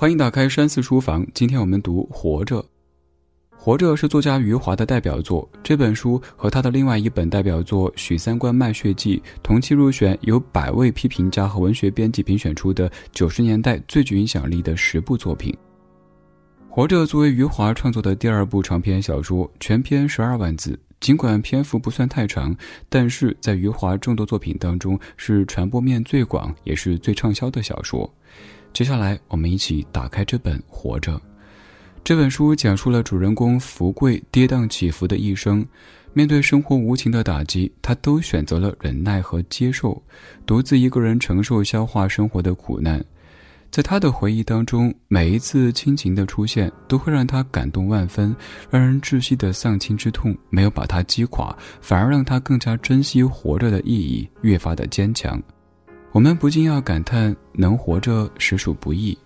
欢迎打开山寺书房。今天我们读《活着》。《活着》是作家余华的代表作。这本书和他的另外一本代表作《许三观卖血记》同期入选由百位批评家和文学编辑评选出的九十年代最具影响力的十部作品。《活着》作为余华创作的第二部长篇小说，全篇十二万字。尽管篇幅不算太长，但是在余华众多作品当中是传播面最广，也是最畅销的小说。接下来，我们一起打开这本《活着》。这本书讲述了主人公福贵跌宕起伏的一生，面对生活无情的打击，他都选择了忍耐和接受，独自一个人承受消化生活的苦难。在他的回忆当中，每一次亲情的出现都会让他感动万分，让人窒息的丧亲之痛没有把他击垮，反而让他更加珍惜活着的意义，越发的坚强。我们不禁要感叹，能活着实属不易。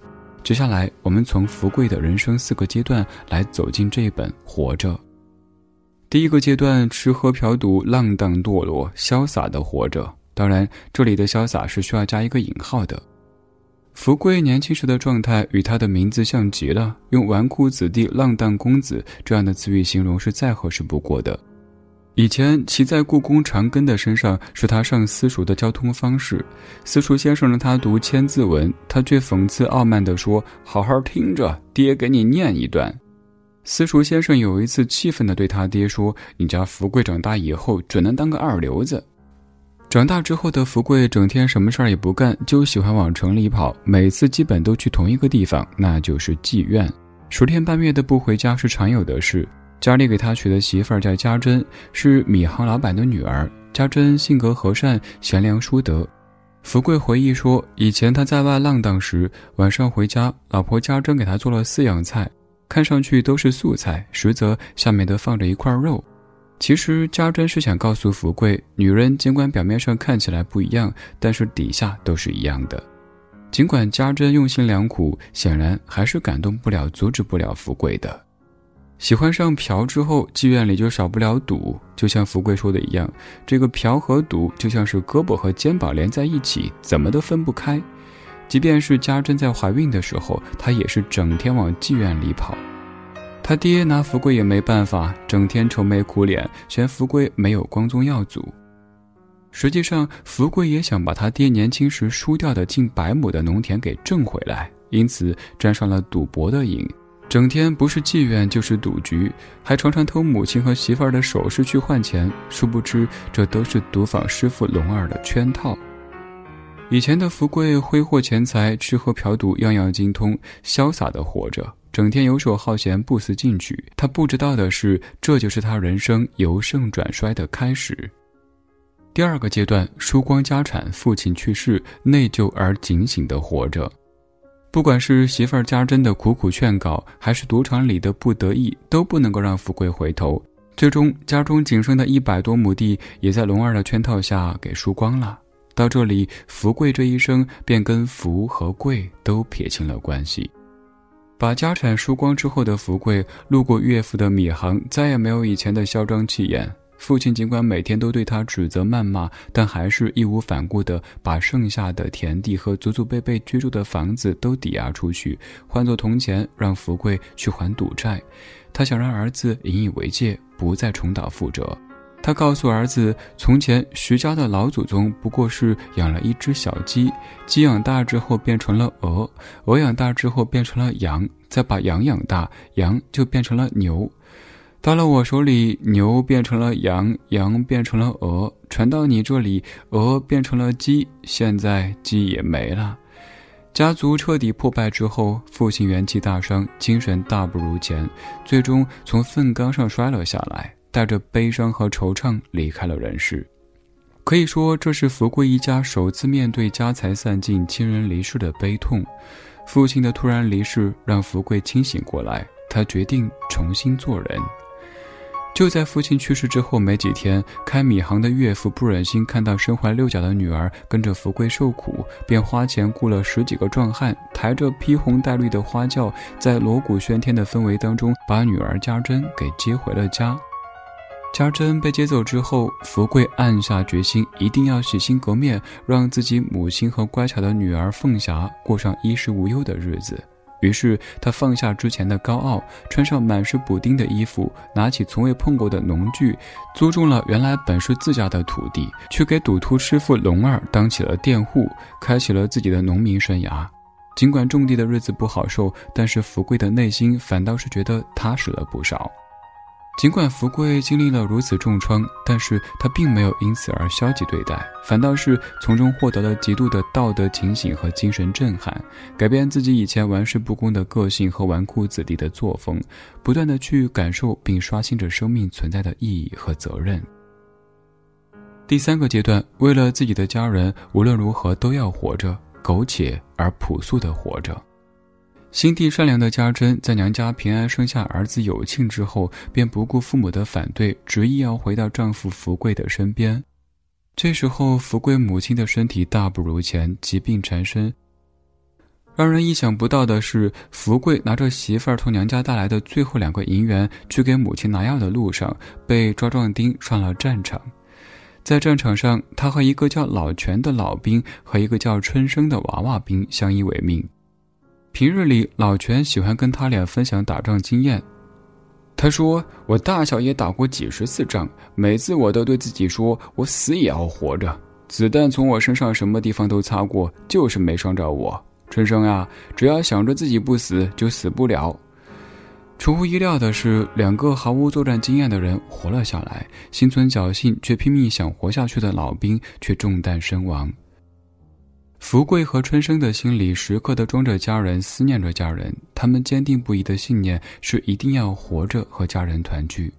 接下来，我们从福贵的人生四个阶段来走进这一本《活着》。第一个阶段，吃喝嫖赌，浪荡堕落，潇洒的活着。当然，这里的潇洒是需要加一个引号的。福贵年轻时的状态与他的名字像极了，用“纨绔子弟”“浪荡公子”这样的词语形容是再合适不过的。以前骑在故宫长庚的身上是他上私塾的交通方式，私塾先生让他读《千字文》，他却讽刺傲慢地说：“好好听着，爹给你念一段。”私塾先生有一次气愤地对他爹说：“你家福贵长大以后准能当个二流子。”长大之后的福贵整天什么事儿也不干，就喜欢往城里跑，每次基本都去同一个地方，那就是妓院，十天半月的不回家是常有的事。家里给他娶的媳妇儿叫家珍，是米行老板的女儿。家珍性格和善，贤良淑德。福贵回忆说，以前他在外浪荡时，晚上回家，老婆家珍给他做了四样菜，看上去都是素菜，实则下面都放着一块肉。其实家珍是想告诉福贵，女人尽管表面上看起来不一样，但是底下都是一样的。尽管家珍用心良苦，显然还是感动不了、阻止不了福贵的。喜欢上嫖之后，妓院里就少不了赌。就像福贵说的一样，这个嫖和赌就像是胳膊和肩膀连在一起，怎么都分不开。即便是家珍在怀孕的时候，她也是整天往妓院里跑。他爹拿福贵也没办法，整天愁眉苦脸，嫌福贵没有光宗耀祖。实际上，福贵也想把他爹年轻时输掉的近百亩的农田给挣回来，因此沾上了赌博的瘾。整天不是妓院就是赌局，还常常偷母亲和媳妇儿的首饰去换钱。殊不知，这都是赌坊师傅龙二的圈套。以前的福贵挥霍钱财，吃喝嫖赌样样精通，潇洒的活着，整天游手好闲，不思进取。他不知道的是，这就是他人生由盛转衰的开始。第二个阶段，输光家产，父亲去世，内疚而警醒的活着。不管是媳妇儿家珍的苦苦劝告，还是赌场里的不得意，都不能够让福贵回头。最终，家中仅剩的一百多亩地，也在龙二的圈套下给输光了。到这里，福贵这一生便跟福和贵都撇清了关系。把家产输光之后的福贵，路过岳父的米行，再也没有以前的嚣张气焰。父亲尽管每天都对他指责谩骂，但还是义无反顾地把剩下的田地和祖祖辈辈居住的房子都抵押出去，换作铜钱，让福贵去还赌债。他想让儿子引以为戒，不再重蹈覆辙。他告诉儿子，从前徐家的老祖宗不过是养了一只小鸡，鸡养大之后变成了鹅，鹅养大之后变成了羊，再把羊养大，羊就变成了牛。到了我手里，牛变成了羊，羊变成了鹅，传到你这里，鹅变成了鸡，现在鸡也没了。家族彻底破败之后，父亲元气大伤，精神大不如前，最终从粪缸上摔了下来，带着悲伤和惆怅离开了人世。可以说，这是福贵一家首次面对家财散尽、亲人离世的悲痛。父亲的突然离世让福贵清醒过来，他决定重新做人。就在父亲去世之后没几天，开米行的岳父不忍心看到身怀六甲的女儿跟着福贵受苦，便花钱雇了十几个壮汉，抬着披红戴绿的花轿，在锣鼓喧天的氛围当中，把女儿家珍给接回了家。家珍被接走之后，福贵暗下决心，一定要洗心革面，让自己母亲和乖巧的女儿凤霞过上衣食无忧的日子。于是他放下之前的高傲，穿上满是补丁的衣服，拿起从未碰过的农具，租种了原来本是自家的土地，去给赌徒师傅龙二当起了佃户，开启了自己的农民生涯。尽管种地的日子不好受，但是福贵的内心反倒是觉得踏实了不少。尽管福贵经历了如此重创，但是他并没有因此而消极对待，反倒是从中获得了极度的道德警醒和精神震撼，改变自己以前玩世不恭的个性和纨绔子弟的作风，不断的去感受并刷新着生命存在的意义和责任。第三个阶段，为了自己的家人，无论如何都要活着，苟且而朴素的活着。心地善良的家珍在娘家平安生下儿子有庆之后，便不顾父母的反对，执意要回到丈夫福贵的身边。这时候，福贵母亲的身体大不如前，疾病缠身。让人意想不到的是，福贵拿着媳妇儿从娘家带来的最后两个银元去给母亲拿药的路上，被抓壮丁上了战场。在战场上，他和一个叫老全的老兵和一个叫春生的娃娃兵相依为命。平日里，老全喜欢跟他俩分享打仗经验。他说：“我大小也打过几十次仗，每次我都对自己说，我死也要活着。子弹从我身上什么地方都擦过，就是没伤着我。春生啊，只要想着自己不死，就死不了。”出乎意料的是，两个毫无作战经验的人活了下来，心存侥幸却拼命想活下去的老兵却中弹身亡。福贵和春生的心里时刻地装着家人，思念着家人。他们坚定不移的信念是一定要活着和家人团聚。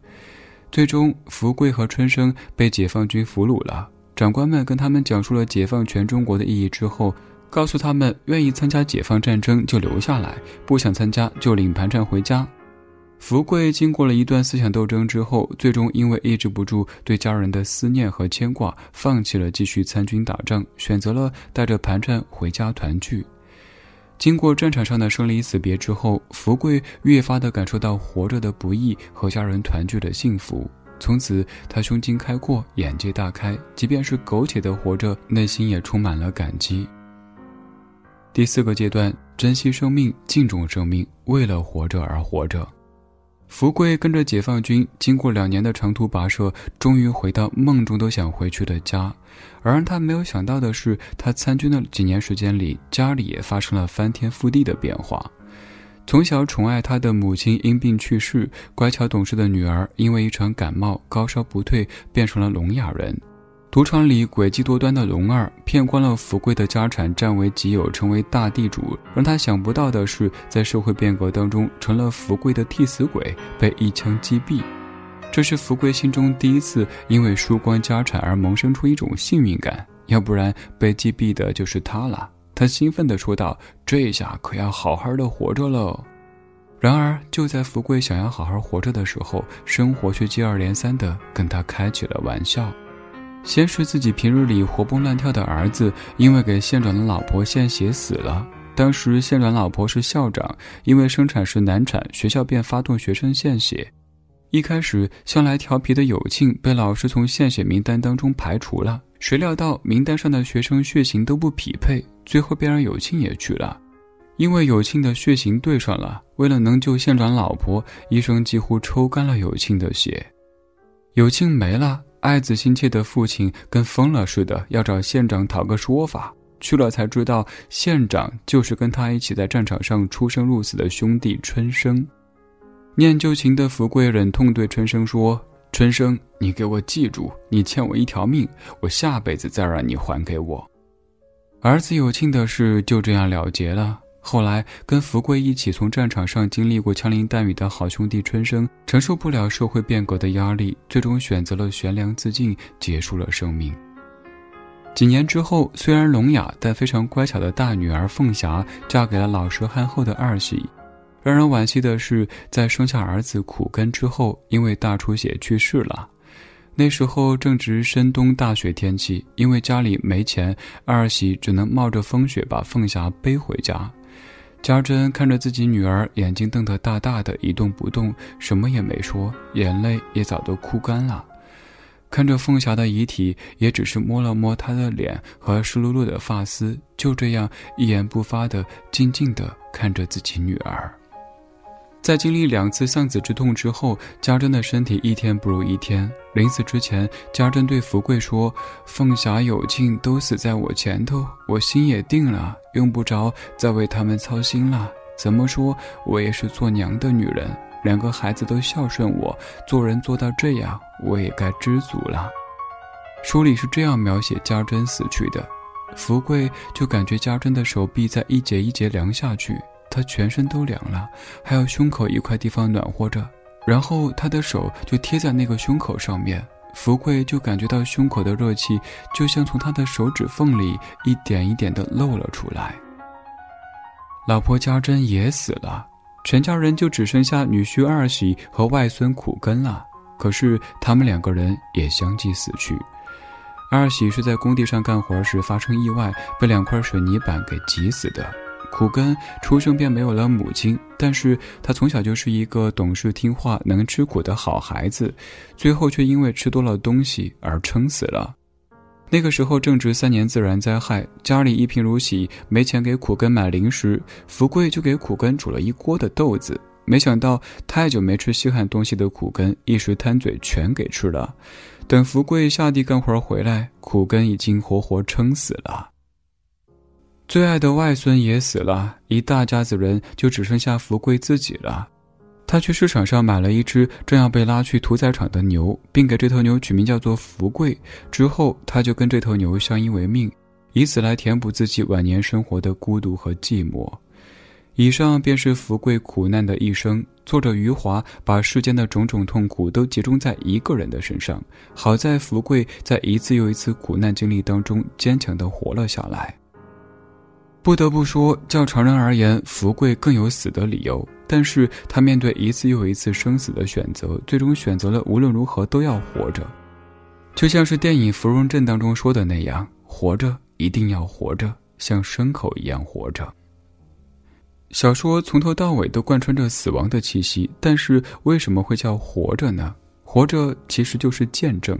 最终，福贵和春生被解放军俘虏了。长官们跟他们讲述了解放全中国的意义之后，告诉他们愿意参加解放战争就留下来，不想参加就领盘缠回家。福贵经过了一段思想斗争之后，最终因为抑制不住对家人的思念和牵挂，放弃了继续参军打仗，选择了带着盘缠回家团聚。经过战场上的生离死别之后，福贵越发的感受到活着的不易和家人团聚的幸福。从此，他胸襟开阔，眼界大开，即便是苟且的活着，内心也充满了感激。第四个阶段，珍惜生命，敬重生命，为了活着而活着。福贵跟着解放军，经过两年的长途跋涉，终于回到梦中都想回去的家。而让他没有想到的是，他参军的几年时间里，家里也发生了翻天覆地的变化。从小宠爱他的母亲因病去世，乖巧懂事的女儿因为一场感冒高烧不退，变成了聋哑人。赌场里诡计多端的龙二骗光了福贵的家产，占为己有，成为大地主。让他想不到的是，在社会变革当中，成了福贵的替死鬼，被一枪击毙。这是福贵心中第一次因为输光家产而萌生出一种幸运感，要不然被击毙的就是他了。他兴奋地说道：“这下可要好好的活着喽！”然而，就在福贵想要好好活着的时候，生活却接二连三地跟他开起了玩笑。先是自己平日里活蹦乱跳的儿子，因为给县长的老婆献血死了。当时县长老婆是校长，因为生产时难产，学校便发动学生献血。一开始，向来调皮的友庆被老师从献血名单当中排除了。谁料到名单上的学生血型都不匹配，最后便让友庆也去了。因为有庆的血型对上了，为了能救县长老婆，医生几乎抽干了友庆的血。有庆没了。爱子心切的父亲跟疯了似的，要找县长讨个说法。去了才知道，县长就是跟他一起在战场上出生入死的兄弟春生。念旧情的福贵忍痛对春生说：“春生，你给我记住，你欠我一条命，我下辈子再让你还给我。”儿子有庆的事就这样了结了。后来，跟福贵一起从战场上经历过枪林弹雨的好兄弟春生，承受不了社会变革的压力，最终选择了悬梁自尽，结束了生命。几年之后，虽然聋哑，但非常乖巧的大女儿凤霞嫁给了老实憨厚的二喜。让人惋惜的是，在生下儿子苦根之后，因为大出血去世了。那时候正值深冬大雪天气，因为家里没钱，二喜只能冒着风雪把凤霞背回家。家珍看着自己女儿，眼睛瞪得大大的，一动不动，什么也没说，眼泪也早都哭干了。看着凤霞的遗体，也只是摸了摸她的脸和湿漉漉的发丝，就这样一言不发的静静的看着自己女儿。在经历两次丧子之痛之后，家珍的身体一天不如一天。临死之前，家珍对福贵说：“凤霞、有庆都死在我前头，我心也定了，用不着再为他们操心了。怎么说，我也是做娘的女人，两个孩子都孝顺我，做人做到这样，我也该知足了。”书里是这样描写家珍死去的：福贵就感觉家珍的手臂在一节一节凉下去。他全身都凉了，还有胸口一块地方暖和着，然后他的手就贴在那个胸口上面，福贵就感觉到胸口的热气就像从他的手指缝里一点一点的漏了出来。老婆家珍也死了，全家人就只剩下女婿二喜和外孙苦根了。可是他们两个人也相继死去。二喜是在工地上干活时发生意外，被两块水泥板给挤死的。苦根出生便没有了母亲，但是他从小就是一个懂事听话、能吃苦的好孩子，最后却因为吃多了东西而撑死了。那个时候正值三年自然灾害，家里一贫如洗，没钱给苦根买零食，福贵就给苦根煮了一锅的豆子。没想到太久没吃稀罕东西的苦根一时贪嘴，全给吃了。等福贵下地干活回来，苦根已经活活撑死了。最爱的外孙也死了，一大家子人就只剩下福贵自己了。他去市场上买了一只正要被拉去屠宰场的牛，并给这头牛取名叫做福贵。之后，他就跟这头牛相依为命，以此来填补自己晚年生活的孤独和寂寞。以上便是福贵苦难的一生。作者余华把世间的种种痛苦都集中在一个人的身上。好在福贵在一次又一次苦难经历当中坚强地活了下来。不得不说，较常人而言，福贵更有死的理由。但是他面对一次又一次生死的选择，最终选择了无论如何都要活着。就像是电影《芙蓉镇》当中说的那样：“活着，一定要活着，像牲口一样活着。”小说从头到尾都贯穿着死亡的气息，但是为什么会叫活着呢？活着其实就是见证。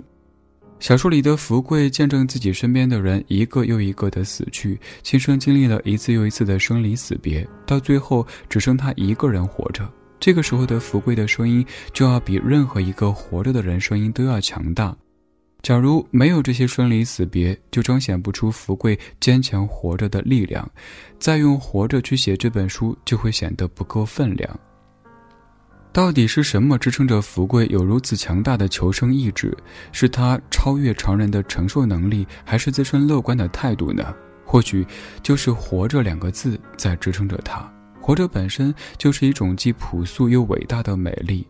小说里的福贵见证自己身边的人一个又一个的死去，亲身经历了一次又一次的生离死别，到最后只剩他一个人活着。这个时候的福贵的声音就要比任何一个活着的人声音都要强大。假如没有这些生离死别，就彰显不出福贵坚强活着的力量。再用活着去写这本书，就会显得不够分量。到底是什么支撑着福贵有如此强大的求生意志？是他超越常人的承受能力，还是自身乐观的态度呢？或许就是“活着”两个字在支撑着他。活着本身就是一种既朴素又伟大的美丽。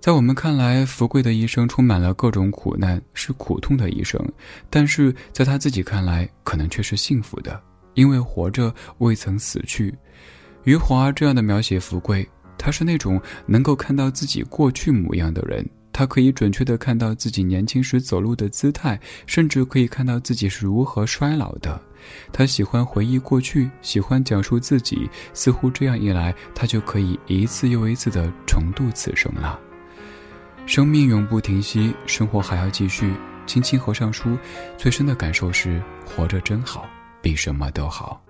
在我们看来，福贵的一生充满了各种苦难，是苦痛的一生；但是在他自己看来，可能却是幸福的，因为活着未曾死去。余华这样的描写福贵。他是那种能够看到自己过去模样的人，他可以准确地看到自己年轻时走路的姿态，甚至可以看到自己是如何衰老的。他喜欢回忆过去，喜欢讲述自己，似乎这样一来，他就可以一次又一次地重度此生了。生命永不停息，生活还要继续。轻轻合上书，最深的感受是：活着真好，比什么都好。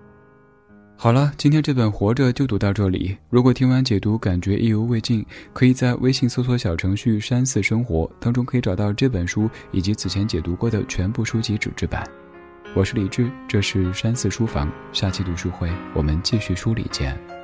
好了，今天这本《活着》就读到这里。如果听完解读感觉意犹未尽，可以在微信搜索小程序“山寺生活”当中可以找到这本书以及此前解读过的全部书籍纸质版。我是李志，这是山寺书房，下期读书会我们继续梳理见。